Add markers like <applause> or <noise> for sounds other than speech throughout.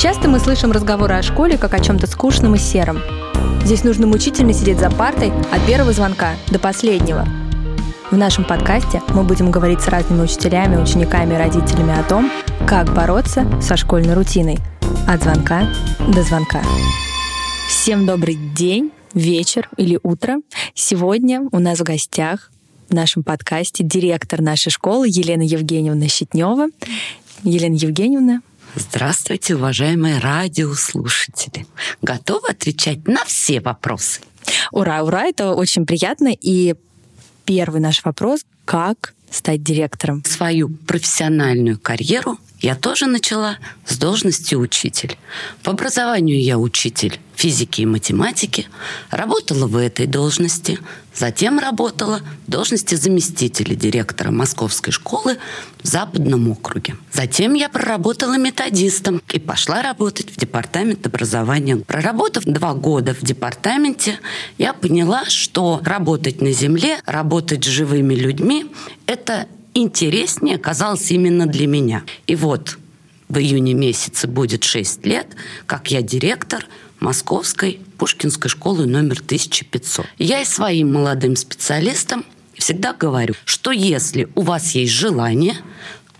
Часто мы слышим разговоры о школе как о чем-то скучном и сером. Здесь нужно мучительно сидеть за партой от первого звонка до последнего. В нашем подкасте мы будем говорить с разными учителями, учениками и родителями о том, как бороться со школьной рутиной. От звонка до звонка. Всем добрый день, вечер или утро. Сегодня у нас в гостях в нашем подкасте директор нашей школы Елена Евгеньевна Щитнева. Елена Евгеньевна, Здравствуйте, уважаемые радиослушатели. Готовы отвечать на все вопросы? Ура, ура, это очень приятно. И первый наш вопрос — как стать директором? Свою профессиональную карьеру я тоже начала с должности учитель. По образованию я учитель физики и математики. Работала в этой должности. Затем работала в должности заместителя директора Московской школы в Западном округе. Затем я проработала методистом и пошла работать в департамент образования. Проработав два года в департаменте, я поняла, что работать на земле, работать с живыми людьми – это интереснее оказалось именно для меня. И вот в июне месяце будет 6 лет, как я директор Московской Пушкинской школы номер 1500. Я и своим молодым специалистам всегда говорю, что если у вас есть желание,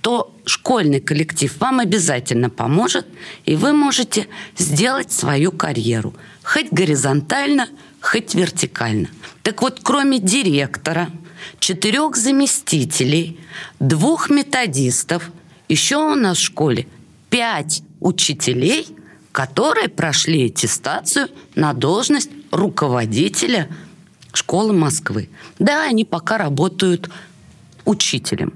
то школьный коллектив вам обязательно поможет, и вы можете сделать свою карьеру. Хоть горизонтально, хоть вертикально. Так вот, кроме директора, четырех заместителей, двух методистов, еще у нас в школе пять учителей, которые прошли аттестацию на должность руководителя школы Москвы. Да, они пока работают учителем.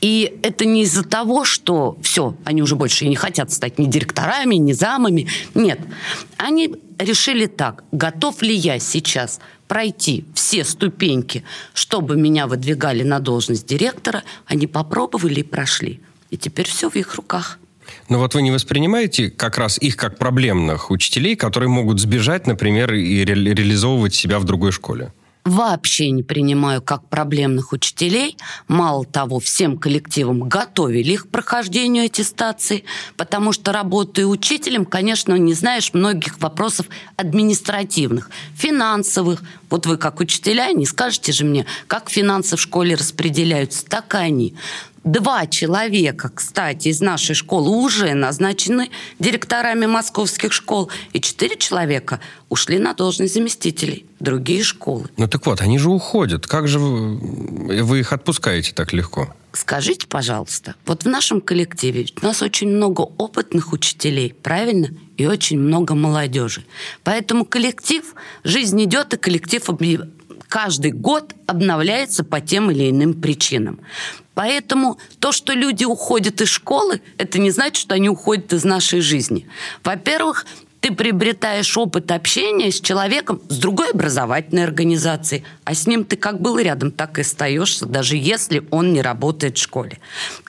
И это не из-за того, что все, они уже больше не хотят стать ни директорами, ни замами. Нет. Они решили так, готов ли я сейчас пройти все ступеньки, чтобы меня выдвигали на должность директора, они попробовали и прошли. И теперь все в их руках. Но вот вы не воспринимаете как раз их как проблемных учителей, которые могут сбежать, например, и ре- реализовывать себя в другой школе? Вообще не принимаю как проблемных учителей. Мало того, всем коллективам готовили их к прохождению аттестации, потому что, работая учителем, конечно, не знаешь многих вопросов административных, финансовых. Вот вы, как учителя, не скажете же мне, как финансы в школе распределяются, так и они. Два человека, кстати, из нашей школы уже назначены директорами московских школ, и четыре человека ушли на должность заместителей другие школы. Ну так вот, они же уходят. Как же вы, вы их отпускаете так легко? Скажите, пожалуйста, вот в нашем коллективе у нас очень много опытных учителей, правильно? И очень много молодежи. Поэтому коллектив, жизнь идет, и коллектив каждый год обновляется по тем или иным причинам. Поэтому то, что люди уходят из школы, это не значит, что они уходят из нашей жизни. Во-первых, ты приобретаешь опыт общения с человеком с другой образовательной организацией, а с ним ты как был рядом, так и остаешься, даже если он не работает в школе.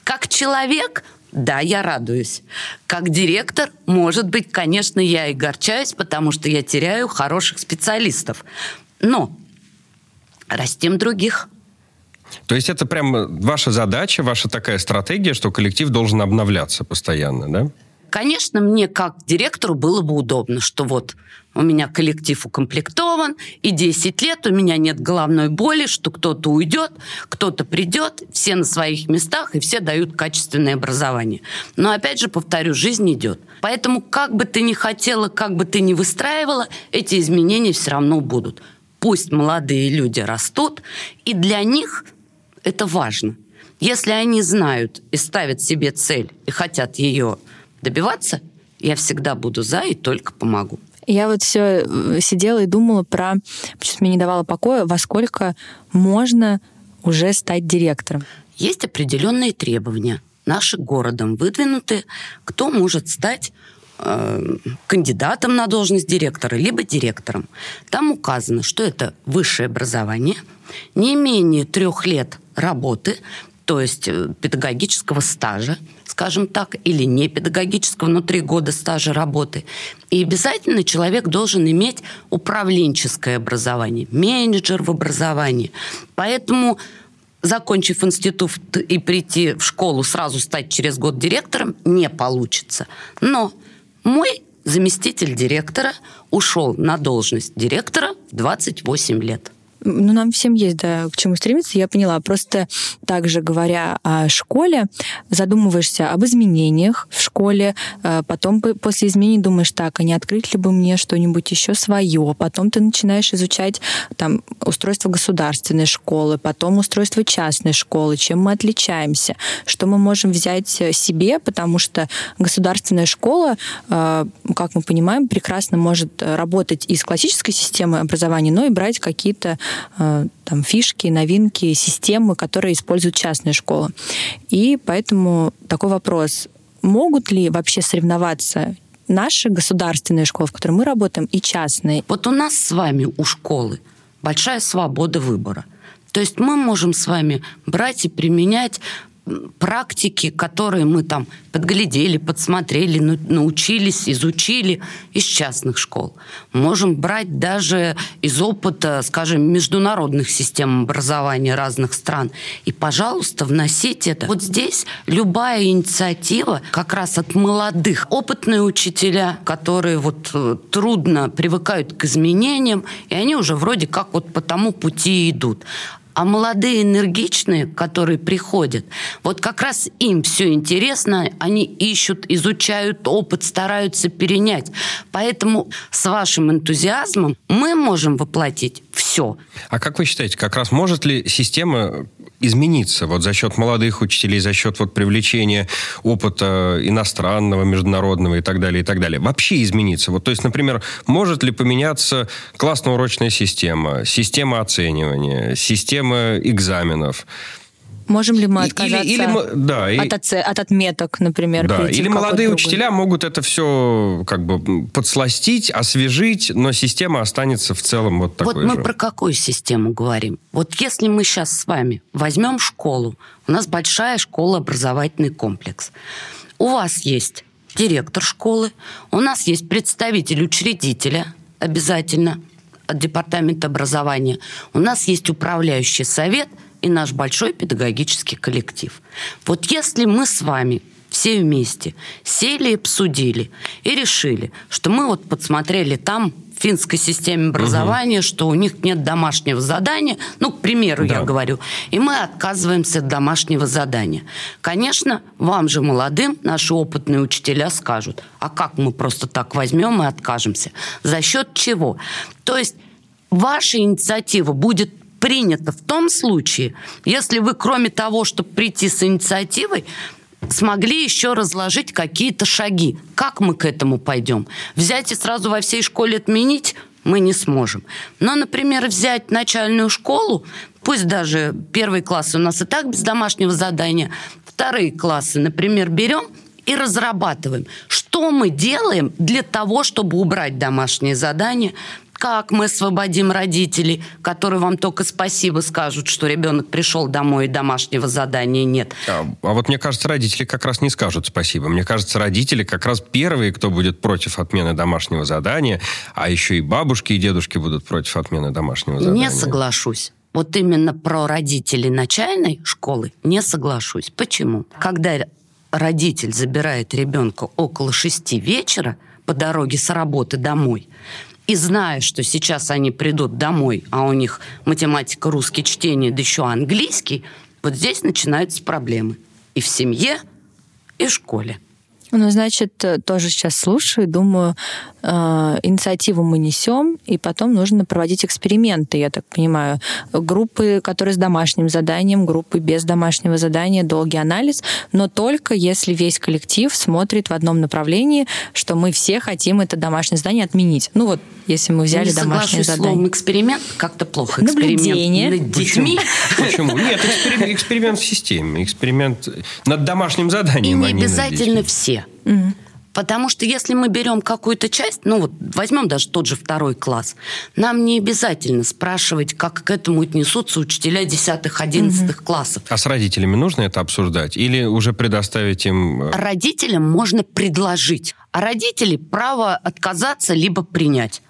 Как человек, да, я радуюсь. Как директор, может быть, конечно, я и горчаюсь, потому что я теряю хороших специалистов. Но растим других. То есть это прям ваша задача, ваша такая стратегия, что коллектив должен обновляться постоянно, да? Конечно, мне как директору было бы удобно, что вот у меня коллектив укомплектован, и 10 лет у меня нет головной боли, что кто-то уйдет, кто-то придет, все на своих местах, и все дают качественное образование. Но опять же, повторю, жизнь идет. Поэтому как бы ты ни хотела, как бы ты ни выстраивала, эти изменения все равно будут. Пусть молодые люди растут, и для них это важно. Если они знают и ставят себе цель и хотят ее добиваться, я всегда буду за и только помогу. Я вот все э, сидела и думала про, что мне не давало покоя, во сколько можно уже стать директором. Есть определенные требования, наши городом выдвинуты, кто может стать кандидатом на должность директора, либо директором. Там указано, что это высшее образование, не менее трех лет работы, то есть э, педагогического стажа, скажем так, или не педагогического, но три года стажа работы. И обязательно человек должен иметь управленческое образование, менеджер в образовании. Поэтому закончив институт и прийти в школу, сразу стать через год директором, не получится. Но Мой заместитель директора ушел на должность директора в 28 лет. Ну, нам всем есть, да, к чему стремиться, я поняла. Просто также говоря о школе, задумываешься об изменениях в школе, э, потом после изменений думаешь, так, а не открыть ли бы мне что-нибудь еще свое? Потом ты начинаешь изучать там устройство государственной школы, потом устройство частной школы, чем мы отличаемся, что мы можем взять себе, потому что государственная школа, э, как мы понимаем, прекрасно может работать и с классической системой образования, но и брать какие-то Э, там, фишки, новинки, системы, которые используют частные школы. И поэтому такой вопрос. Могут ли вообще соревноваться наши государственные школы, в которых мы работаем, и частные? Вот у нас с вами у школы большая свобода выбора. То есть мы можем с вами брать и применять практики, которые мы там подглядели, подсмотрели, научились, изучили из частных школ. Можем брать даже из опыта, скажем, международных систем образования разных стран. И, пожалуйста, вносите это. Вот здесь любая инициатива как раз от молодых. Опытные учителя, которые вот э, трудно привыкают к изменениям, и они уже вроде как вот по тому пути идут. А молодые, энергичные, которые приходят, вот как раз им все интересно, они ищут, изучают опыт, стараются перенять. Поэтому с вашим энтузиазмом мы можем воплотить все. А как вы считаете, как раз может ли система измениться вот за счет молодых учителей, за счет вот привлечения опыта иностранного, международного и так далее, и так далее. Вообще измениться. Вот, то есть, например, может ли поменяться классно-урочная система, система оценивания, система экзаменов? Можем ли мы отказаться или, или, да, от, оце, от отметок, например? Да, или молодые учителя могут это все как бы подсластить, освежить, но система останется в целом вот такой Вот мы про какую систему говорим? Вот если мы сейчас с вами возьмем школу, у нас большая школа, образовательный комплекс. У вас есть директор школы, у нас есть представитель учредителя обязательно от департамента образования, у нас есть управляющий совет – и наш большой педагогический коллектив. Вот если мы с вами все вместе сели и обсудили и решили, что мы вот подсмотрели там в финской системе образования, угу. что у них нет домашнего задания, ну, к примеру, да. я говорю, и мы отказываемся от домашнего задания. Конечно, вам же молодым наши опытные учителя скажут, а как мы просто так возьмем и откажемся? За счет чего? То есть ваша инициатива будет принято в том случае, если вы, кроме того, чтобы прийти с инициативой, смогли еще разложить какие-то шаги. Как мы к этому пойдем? Взять и сразу во всей школе отменить мы не сможем. Но, например, взять начальную школу, пусть даже первые классы у нас и так без домашнего задания, вторые классы, например, берем и разрабатываем, что мы делаем для того, чтобы убрать домашние задания, как мы освободим родителей, которые вам только спасибо скажут, что ребенок пришел домой и домашнего задания нет? А, а вот мне кажется, родители как раз не скажут спасибо. Мне кажется, родители как раз первые, кто будет против отмены домашнего задания, а еще и бабушки и дедушки будут против отмены домашнего задания. Не соглашусь. Вот именно про родителей начальной школы не соглашусь. Почему? Когда родитель забирает ребенка около шести вечера по дороге с работы домой, и зная, что сейчас они придут домой, а у них математика, русский, чтение, да еще английский, вот здесь начинаются проблемы. И в семье, и в школе. Ну, значит, э, тоже сейчас слушаю, думаю, э, инициативу мы несем, и потом нужно проводить эксперименты, я так понимаю. Группы, которые с домашним заданием, группы без домашнего задания, долгий анализ, но только если весь коллектив смотрит в одном направлении, что мы все хотим это домашнее задание отменить. Ну вот, если мы взяли ну, домашнее задание. словом эксперимент как-то плохо. Наблюдение. Эксперимент над детьми. Почему? Нет, эксперимент в системе, эксперимент над домашним заданием. И не обязательно все. Угу. Потому что если мы берем какую-то часть, ну вот возьмем даже тот же второй класс, нам не обязательно спрашивать, как к этому отнесутся учителя 10-11 угу. классов. А с родителями нужно это обсуждать? Или уже предоставить им... Э, Родителям можно предложить, а родители право отказаться либо принять.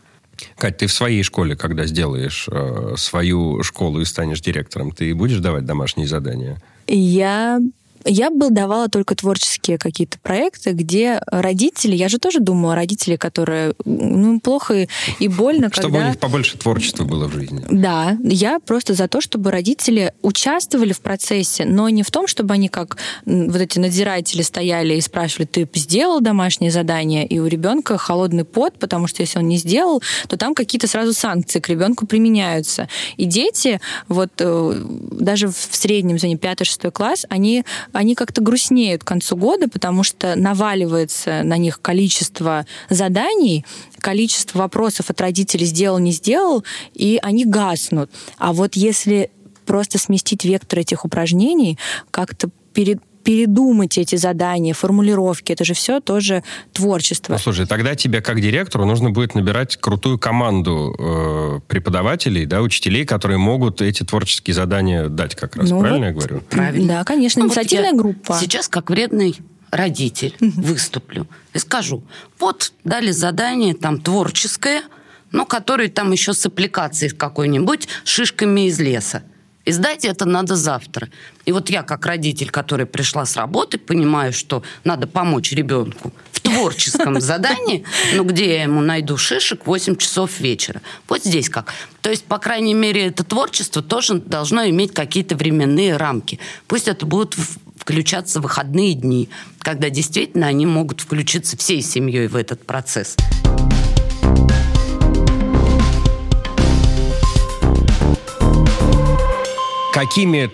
Кать, ты в своей школе, когда сделаешь э, свою школу и станешь директором, ты будешь давать домашние задания? Я Я бы давала только творческие какие-то проекты, где родители, я же тоже думаю о родителях, которые ну, плохо и больно, Чтобы когда... у них побольше творчества было в жизни. Да, я просто за то, чтобы родители участвовали в процессе, но не в том, чтобы они как вот эти надзиратели стояли и спрашивали, ты сделал домашнее задание, и у ребенка холодный пот, потому что если он не сделал, то там какие-то сразу санкции к ребенку применяются. И дети, вот э, даже в среднем, за 5-6 класс, они, они как-то грустнеют к концу года, потому что наваливается на них количество заданий, количество вопросов от родителей сделал, не сделал, и они гаснут. А вот если просто сместить вектор этих упражнений, как-то перед, передумать эти задания, формулировки, это же все тоже творчество. Ну, слушай, тогда тебе как директору нужно будет набирать крутую команду э, преподавателей, да, учителей, которые могут эти творческие задания дать как раз. Ну Правильно вот. я говорю? Правильно. Да, конечно, Ну, вот инициативная я группа. Сейчас как вредный родитель выступлю и скажу, вот дали задание там творческое, ну, которое там еще с аппликацией какой-нибудь шишками из леса. И сдать это надо завтра. И вот я, как родитель, который пришла с работы, понимаю, что надо помочь ребенку в творческом задании, ну, где я ему найду шишек в 8 часов вечера. Вот здесь как. То есть, по крайней мере, это творчество тоже должно иметь какие-то временные рамки. Пусть это будут включаться выходные дни, когда действительно они могут включиться всей семьей в этот процесс. Какими,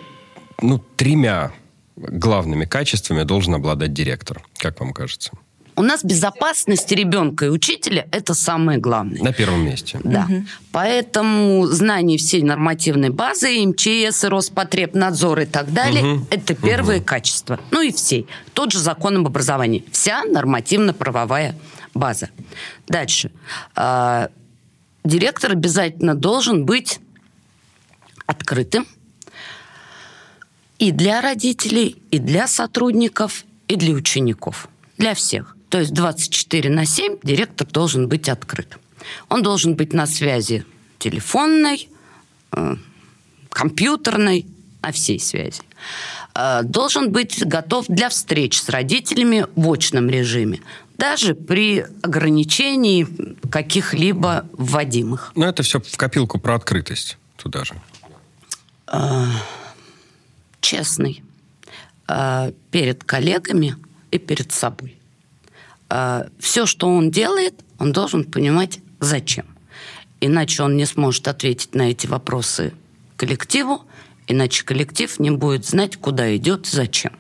ну, тремя главными качествами должен обладать директор, как вам кажется? У нас безопасность ребенка и учителя – это самое главное. На первом месте. Да. Поэтому знание всей нормативной базы, МЧС, Роспотребнадзор и так далее Мгм. это первое качество. Ну и всей. Тот же закон об образовании. Вся нормативно-правовая база. Дальше. А, Директор обязательно должен быть открытым и для родителей, и для сотрудников, и для учеников. Для всех. То есть 24 на 7 директор должен быть открыт. Он должен быть на связи телефонной, э, компьютерной, на всей связи. Э, Должен быть готов для встреч с родителями в очном режиме, даже при ограничении каких-либо вводимых. Но это все в копилку про открытость туда же. Честный э, перед коллегами и перед собой. все, что он делает, он должен понимать, зачем. Иначе он не сможет ответить на эти вопросы коллективу, иначе коллектив не будет знать, куда идет, зачем.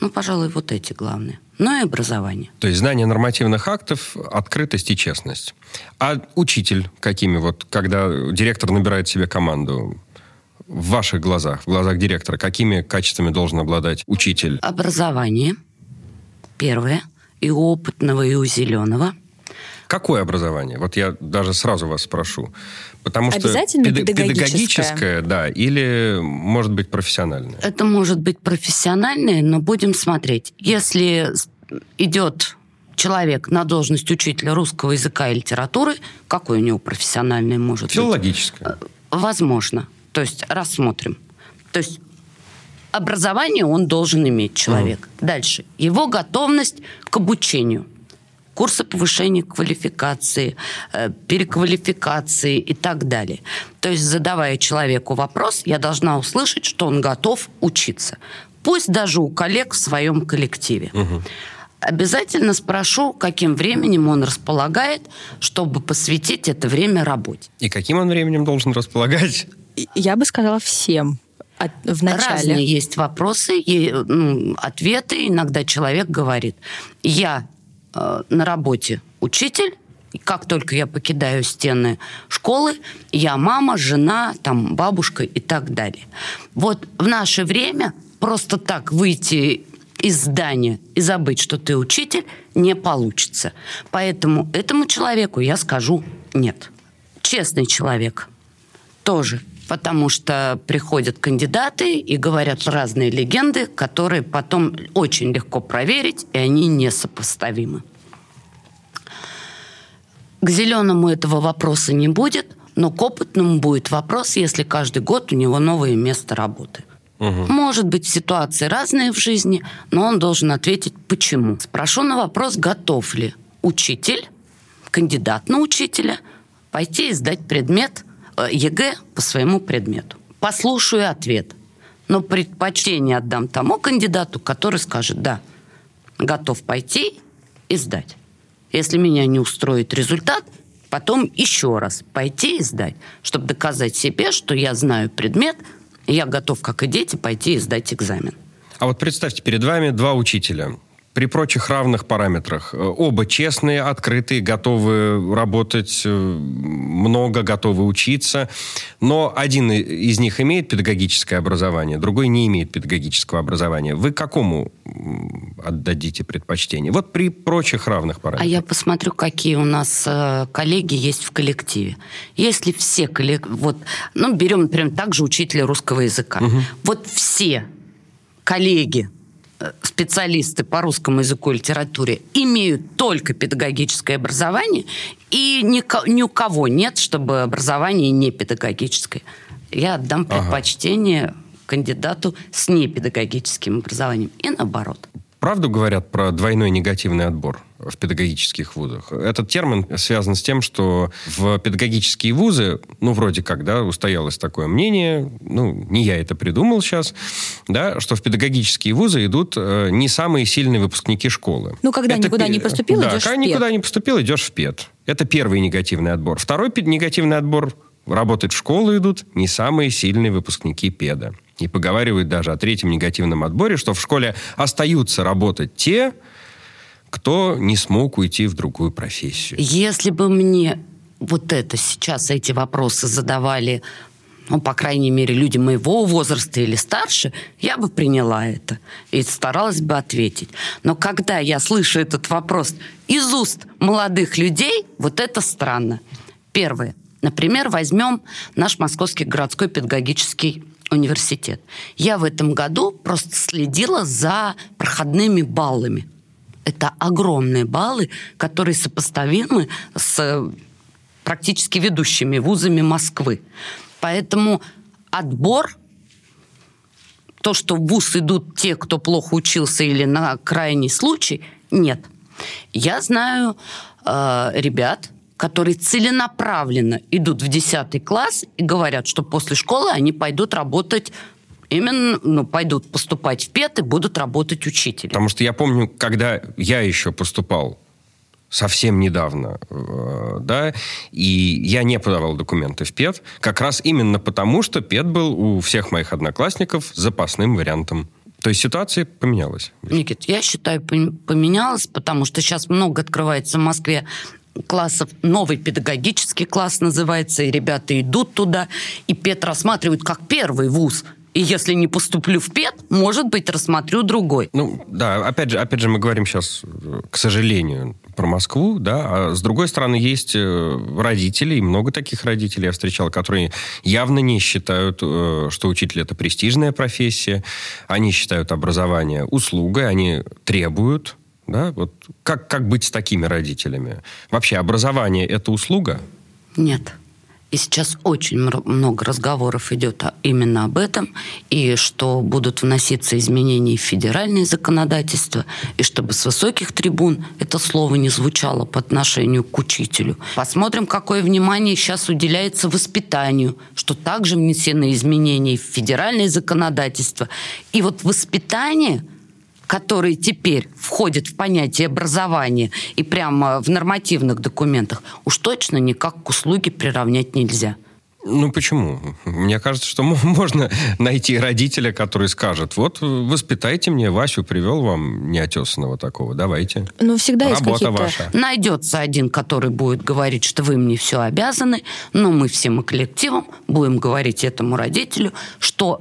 Ну, пожалуй, вот эти главные. Ну и образование. То есть знание нормативных актов, открытость и честность. А учитель какими вот, когда директор набирает себе команду, в ваших глазах, в глазах директора, какими качествами должен обладать учитель? Образование. Первое. И у опытного, и у зеленого. Какое образование? Вот я даже сразу вас спрошу. Потому что Обязательно педа- педагогическое? педагогическое, да, или может быть профессиональное? Это может быть профессиональное, но будем смотреть. Если идет человек на должность учителя русского языка и литературы, какой у него профессиональный может быть? Филологическое. Возможно. То есть рассмотрим. То есть образование он должен иметь, человек. Дальше. Его готовность к обучению. Курсы повышения квалификации, э, переквалификации и так далее. То есть, задавая человеку вопрос, я должна услышать, что он готов учиться. Пусть даже у коллег в своем коллективе. Обязательно спрошу, каким временем он располагает, чтобы посвятить это время работе. И каким он временем должен располагать? Я бы сказала всем от- в начале. Разные есть вопросы, и, ну, ответы. Иногда человек говорит, я э, на работе учитель, и как только я покидаю стены школы, я мама, жена, там, бабушка и так далее. Вот в наше время просто так выйти из здания и забыть, что ты учитель, не получится. Поэтому этому человеку я скажу нет. Честный человек тоже. Потому что приходят кандидаты и говорят разные легенды, которые потом очень легко проверить, и они несопоставимы. К зеленому этого вопроса не будет, но к опытному будет вопрос, если каждый год у него новое место работы. Угу. Может быть, ситуации разные в жизни, но он должен ответить, почему. Спрошу на вопрос, готов ли учитель, кандидат на учителя, пойти и сдать предмет ЕГЭ по своему предмету. Послушаю ответ, но предпочтение отдам тому кандидату, который скажет, да, готов пойти и сдать. Если меня не устроит результат, потом еще раз пойти и сдать, чтобы доказать себе, что я знаю предмет – я готов, как и дети, пойти и сдать экзамен. А вот представьте, перед вами два учителя при прочих равных параметрах. Э, оба честные, открытые, готовы работать э, много, готовы учиться. Но один из них имеет педагогическое образование, другой не имеет педагогического образования. Вы какому отдадите предпочтение? Вот при прочих равных параметрах. А я посмотрю, какие у нас э, коллеги есть в коллективе. Если все коллеги... Вот, ну, берем, например, также учителя русского языка. Угу. Вот все коллеги специалисты по русскому языку и литературе имеют только педагогическое образование, и ни, у кого нет, чтобы образование не педагогическое. Я отдам предпочтение ага. кандидату с непедагогическим образованием. И наоборот. Правду говорят про двойной негативный отбор в педагогических вузах. Этот термин связан с тем, что в педагогические вузы, ну, вроде как, да, устоялось такое мнение, ну, не я это придумал сейчас, да, что в педагогические вузы идут э, не самые сильные выпускники школы. Ну, когда это никуда не поступил, да, идешь когда в ПЕД. никуда не поступил, идешь в ПЕД. Это первый негативный отбор. Второй негативный отбор работать в школу идут не самые сильные выпускники ПЕДа. И поговаривают даже о третьем негативном отборе, что в школе остаются работать те, кто не смог уйти в другую профессию. Если бы мне вот это сейчас, эти вопросы задавали, ну, по крайней мере, люди моего возраста или старше, я бы приняла это и старалась бы ответить. Но когда я слышу этот вопрос из уст молодых людей, вот это странно. Первое. Например, возьмем наш Московский городской педагогический университет. Я в этом году просто следила за проходными баллами. Это огромные баллы, которые сопоставимы с практически ведущими вузами Москвы. Поэтому отбор то, что в ВУЗ идут те, кто плохо учился или на крайний случай, нет. Я знаю э, ребят, которые целенаправленно идут в 10 класс и говорят, что после школы они пойдут работать именно ну, пойдут поступать в ПЕТ и будут работать учителем. Потому что я помню, когда я еще поступал совсем недавно, э, да, и я не подавал документы в ПЕТ, как раз именно потому, что ПЕТ был у всех моих одноклассников запасным вариантом. То есть ситуация поменялась? Никит, я считаю, поменялась, потому что сейчас много открывается в Москве классов, новый педагогический класс называется, и ребята идут туда, и ПЕТ рассматривают как первый вуз. И если не поступлю в ПЕТ, может быть, рассмотрю другой. Ну, да, опять же, опять же мы говорим сейчас, к сожалению, про Москву, да, а с другой стороны, есть э, родители, и много таких родителей я встречал, которые явно не считают, э, что учитель это престижная профессия, они считают образование услугой, они требуют да? Вот как, как быть с такими родителями? Вообще, образование – это услуга? Нет. И сейчас очень много разговоров идет именно об этом, и что будут вноситься изменения в федеральное законодательство, и чтобы с высоких трибун это слово не звучало по отношению к учителю. Посмотрим, какое внимание сейчас уделяется воспитанию, что также внесены изменения в федеральное законодательство. И вот воспитание – которые теперь входят в понятие образования и прямо в нормативных документах, уж точно никак к услуге приравнять нельзя. Ну почему? Мне кажется, что <laughs> можно найти родителя, который скажет, вот воспитайте мне, Васю привел вам неотесанного такого, давайте. Ну всегда Работа есть ваша. Найдется один, который будет говорить, что вы мне все обязаны, но мы всем и коллективом будем говорить этому родителю, что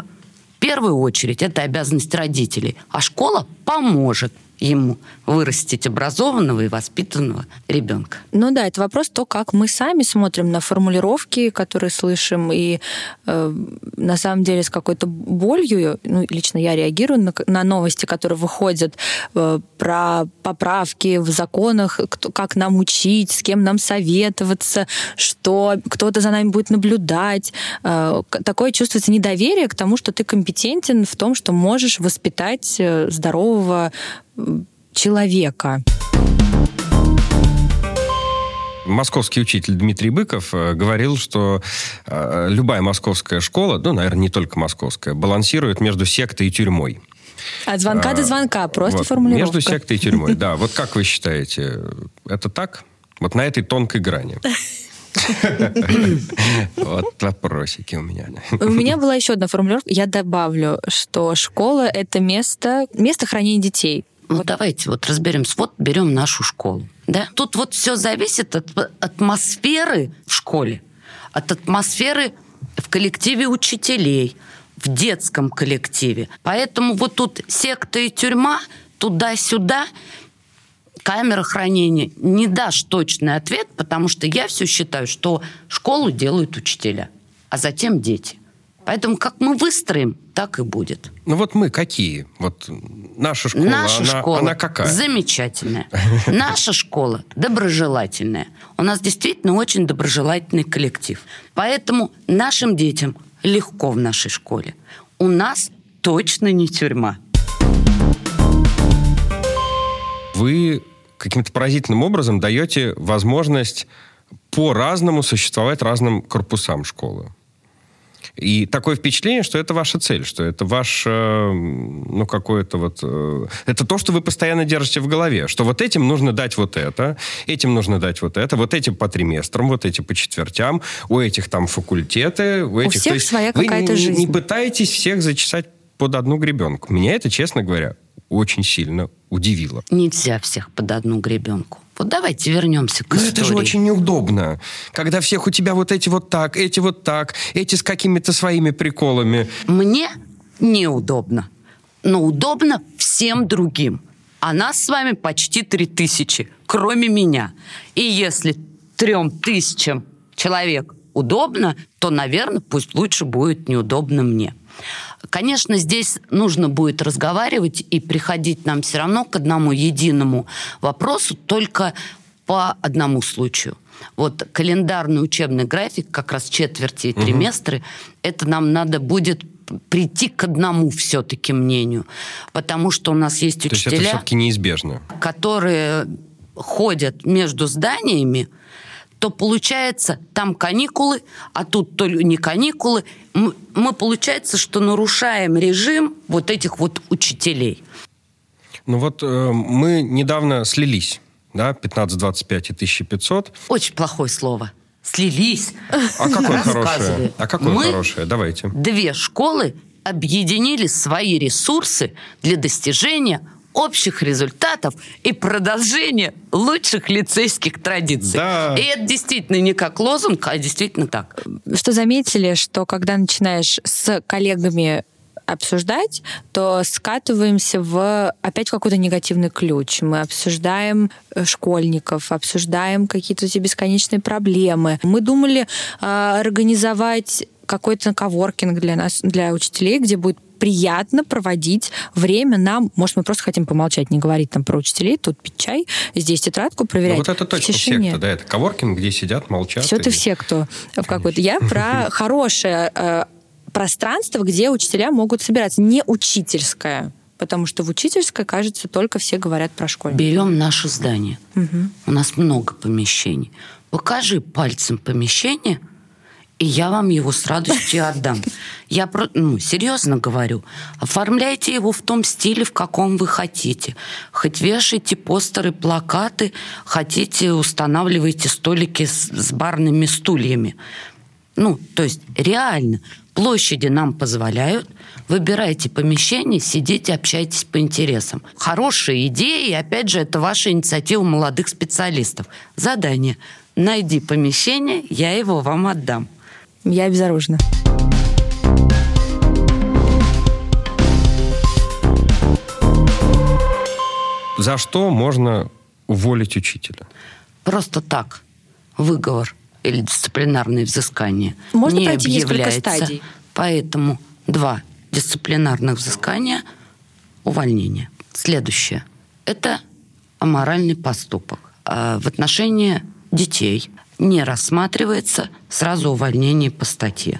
первую очередь это обязанность родителей, а школа поможет. ему вырастить образованного и воспитанного ребенка. Ну да, это вопрос то, как мы сами смотрим на формулировки, которые слышим, и э, на самом деле с какой-то болью, ну лично я реагирую на, на новости, которые выходят э, про поправки в законах, кто, как нам учить, с кем нам советоваться, что кто-то за нами будет наблюдать. Э, такое чувствуется недоверие к тому, что ты компетентен в том, что можешь воспитать э, здорового человека. Московский учитель Дмитрий Быков э, говорил, что э, любая московская школа, ну, наверное, не только московская, балансирует между сектой и тюрьмой. От звонка а, до звонка, просто вот, формулировка. Между сектой и тюрьмой, <laughs> да. Вот как вы считаете, это так? Вот на этой тонкой грани. <laughs> Вот вопросики у меня. У меня была еще одна формулировка. Я добавлю, что школа — это место, место хранения детей. Ну, давайте вот разберемся. Вот берем нашу школу. Да? Тут вот все зависит от атмосферы в школе, от атмосферы в коллективе учителей, в детском коллективе. Поэтому вот тут секта и тюрьма туда-сюда камера хранения не дашь точный ответ, потому что я все считаю, что школу делают учителя, а затем дети. Поэтому как мы выстроим, так и будет. Ну вот мы какие? Вот наша школа, наша она, школа она какая? Замечательная. <laughs> Наша школа доброжелательная. У нас действительно очень доброжелательный коллектив. Поэтому нашим детям легко в нашей школе. У нас точно не тюрьма. Вы каким-то поразительным образом даете возможность по-разному существовать разным корпусам школы. И такое впечатление, что это ваша цель, что это ваш, э, ну, какое-то вот... Э, это то, что вы постоянно держите в голове, что вот этим нужно дать вот это, этим нужно дать вот это, вот этим по триместрам, вот эти по четвертям, у этих там факультеты, у этих... У всех своя какая-то жизнь. Вы не пытаетесь всех зачесать под одну гребенку. Меня это, честно говоря, очень сильно удивило. Нельзя всех под одну гребенку. Вот давайте вернемся к Но истории. это же очень неудобно, когда всех у тебя вот эти вот так, эти вот так, эти с какими-то своими приколами. Мне неудобно, но удобно всем другим. А нас с вами почти три тысячи, кроме меня. И если трем тысячам человек удобно, то, наверное, пусть лучше будет неудобно мне. Конечно, здесь нужно будет разговаривать и приходить нам все равно к одному единому вопросу, только по одному случаю. Вот календарный учебный график, как раз четверти и триместры, угу. это нам надо будет прийти к одному все-таки мнению. Потому что у нас есть учителя... То есть это все-таки неизбежно. Которые ходят между зданиями, то получается там каникулы, а тут то не каникулы. Мы, мы получается, что нарушаем режим вот этих вот учителей. Ну вот э, мы недавно слились, да, 1525 и 1500. Очень плохое слово. Слились. А какое хорошее? А какое мы хорошее? Давайте. Две школы объединили свои ресурсы для достижения общих результатов и продолжения лучших лицейских традиций. Да. И это действительно не как лозунг, а действительно так. Что заметили, что когда начинаешь с коллегами обсуждать, то скатываемся в опять какой-то негативный ключ. Мы обсуждаем э, школьников, обсуждаем какие-то эти бесконечные проблемы. Мы думали э, организовать какой-то коворкинг для нас, для учителей, где будет приятно проводить время нам. Может, мы просто хотим помолчать, не говорить там про учителей, тут пить чай, здесь тетрадку проверять. Ну, вот это точно в секта, да, это коворкинг, где сидят, молчат. Все и... это все, кто в какой-то. Я про <laughs> хорошее э, пространство, где учителя могут собираться, не учительское. Потому что в учительской, кажется, только все говорят про школьников. Берем наше здание. Угу. У нас много помещений. Покажи пальцем помещение – и я вам его с радостью отдам. Я ну, серьезно говорю, оформляйте его в том стиле, в каком вы хотите. Хоть вешайте постеры, плакаты, хотите, устанавливайте столики с, с барными стульями. Ну, то есть реально, площади нам позволяют, выбирайте помещение, сидите, общайтесь по интересам. Хорошие идеи, опять же, это ваша инициатива молодых специалистов. Задание. Найди помещение, я его вам отдам. Я обезоружена. За что можно уволить учителя? Просто так. Выговор или дисциплинарное взыскание Можно не пройти несколько стадий. Поэтому два дисциплинарных взыскания, увольнение. Следующее. Это аморальный поступок. А в отношении детей не рассматривается сразу увольнение по статье.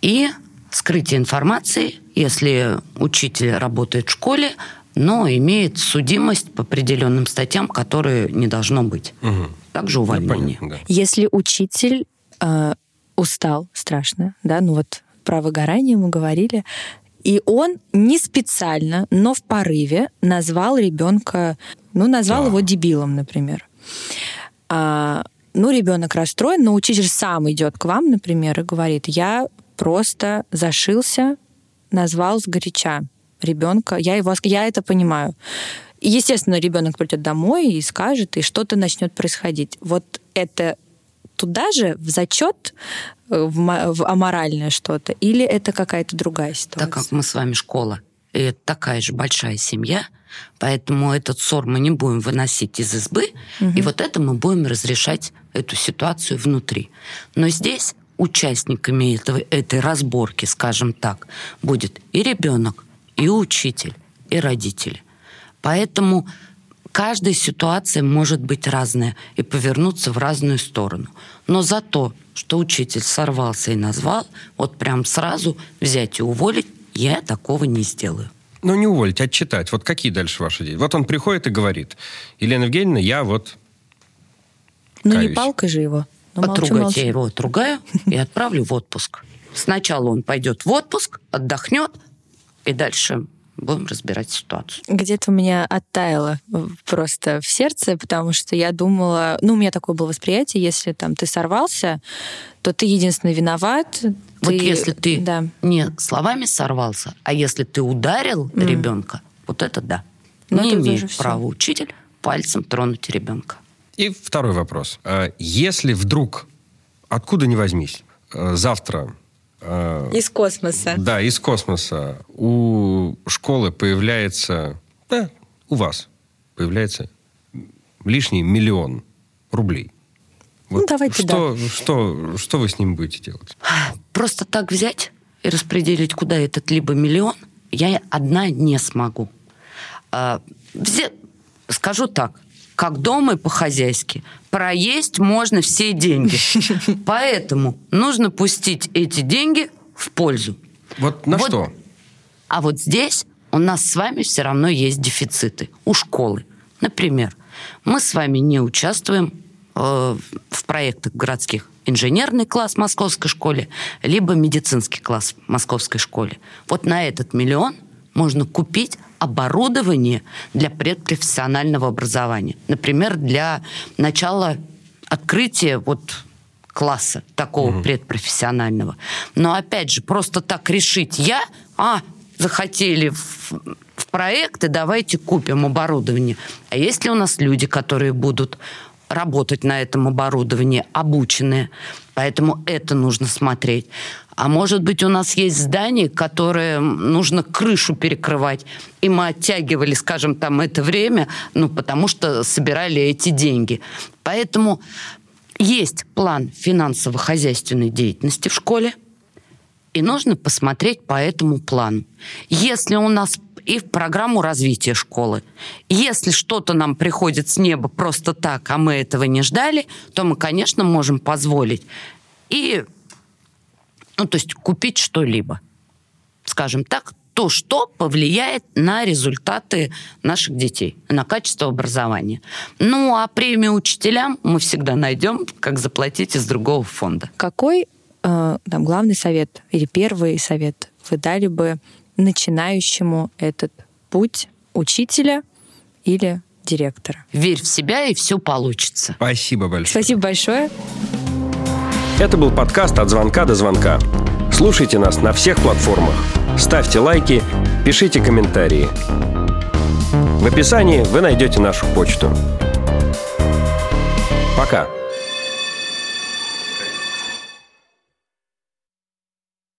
И скрытие информации, если учитель работает в школе, но имеет судимость по определенным статьям, которые не должно быть. Угу. Также увольнение. Понятно, да. Если учитель э, устал страшно, да, ну вот про выгорание мы говорили, и он не специально, но в порыве назвал ребенка, ну, назвал Да. его дебилом, например. А, ну, ребенок расстроен, но учитель сам идет к вам, например, и говорит, я просто зашился, назвал сгоряча ребенка, я его, я это понимаю. И, естественно, ребенок придет домой и скажет, и что-то начнет происходить. Вот это туда же в зачет, в, в аморальное что-то, или это какая-то другая ситуация? Так как мы с вами школа, и это такая же большая семья, поэтому этот ссор мы не будем выносить из избы, и вот это мы будем разрешать эту ситуацию внутри. Но здесь участниками этого, этой разборки, скажем так, будет и ребенок, и учитель, и родители. Поэтому каждая ситуация может быть разная и повернуться в разную сторону. Но за то, что учитель сорвался и назвал, вот прям сразу взять и уволить, я такого не сделаю. Ну, не уволить, отчитать. Вот какие дальше ваши действия? Вот он приходит и говорит, Елена Евгеньевна, я вот... Ну, не палкой же его. Ну, молчу, Отругать молчу. я его отругаю и отправлю в отпуск. Сначала он пойдет в отпуск, отдохнет, и дальше будем разбирать ситуацию. Где-то у меня оттаяло просто в сердце, потому что я думала, ну, у меня такое было восприятие, если там ты сорвался, то ты единственный виноват. Вот ты- если ты Да. не словами сорвался, а если ты ударил ребенка, вот это да. Ну, не имеет права учитель пальцем тронуть ребенка. И второй вопрос. А Если вдруг, откуда ни возьмись, э, завтра... э, Из космоса. Да, из космоса у школы появляется, да, у вас появляется лишний миллион рублей. Ну, давайте что, что, что вы с ним будете делать? Просто так взять и распределить, куда этот либо миллион, я одна не смогу. А, взе- Скажу так, как дома и по-хозяйски. Проесть можно все деньги. <laughs> Поэтому нужно пустить эти деньги в пользу. Вот на Вот что? А вот здесь у нас с вами все равно есть дефициты у школы. Например, мы с вами не участвуем э, в проектах городских инженерный класс в московской школе, либо медицинский класс в московской школе. Вот на этот миллион можно купить оборудование для предпрофессионального образования. Например, для начала открытия вот класса такого предпрофессионального. Но опять же, просто так решить я, а, захотели в, в проекты, давайте купим оборудование. А есть ли у нас люди, которые будут работать на этом оборудовании, обученные? Поэтому это нужно смотреть. А может быть, у нас есть здание, которое нужно крышу перекрывать. И мы оттягивали, скажем, там это время, ну, потому что собирали эти деньги. Поэтому есть план финансово-хозяйственной деятельности в школе, и нужно посмотреть по этому плану. Если у нас и в программу развития школы, если что-то нам приходит с неба просто так, а мы этого не ждали, то мы, конечно, можем позволить и, ну, то есть купить что-либо. Скажем так, то, что повлияет на результаты наших детей, на качество образования. Ну, а премию учителям мы всегда найдем, как заплатить из другого фонда. Какой э, там, главный совет или первый совет вы дали бы начинающему этот путь учителя или директора? Верь в себя, и все получится. Спасибо большое. Спасибо большое. Это был подкаст «От звонка до звонка». Слушайте нас на всех платформах. Ставьте лайки, пишите комментарии. В описании вы найдете нашу почту. Пока.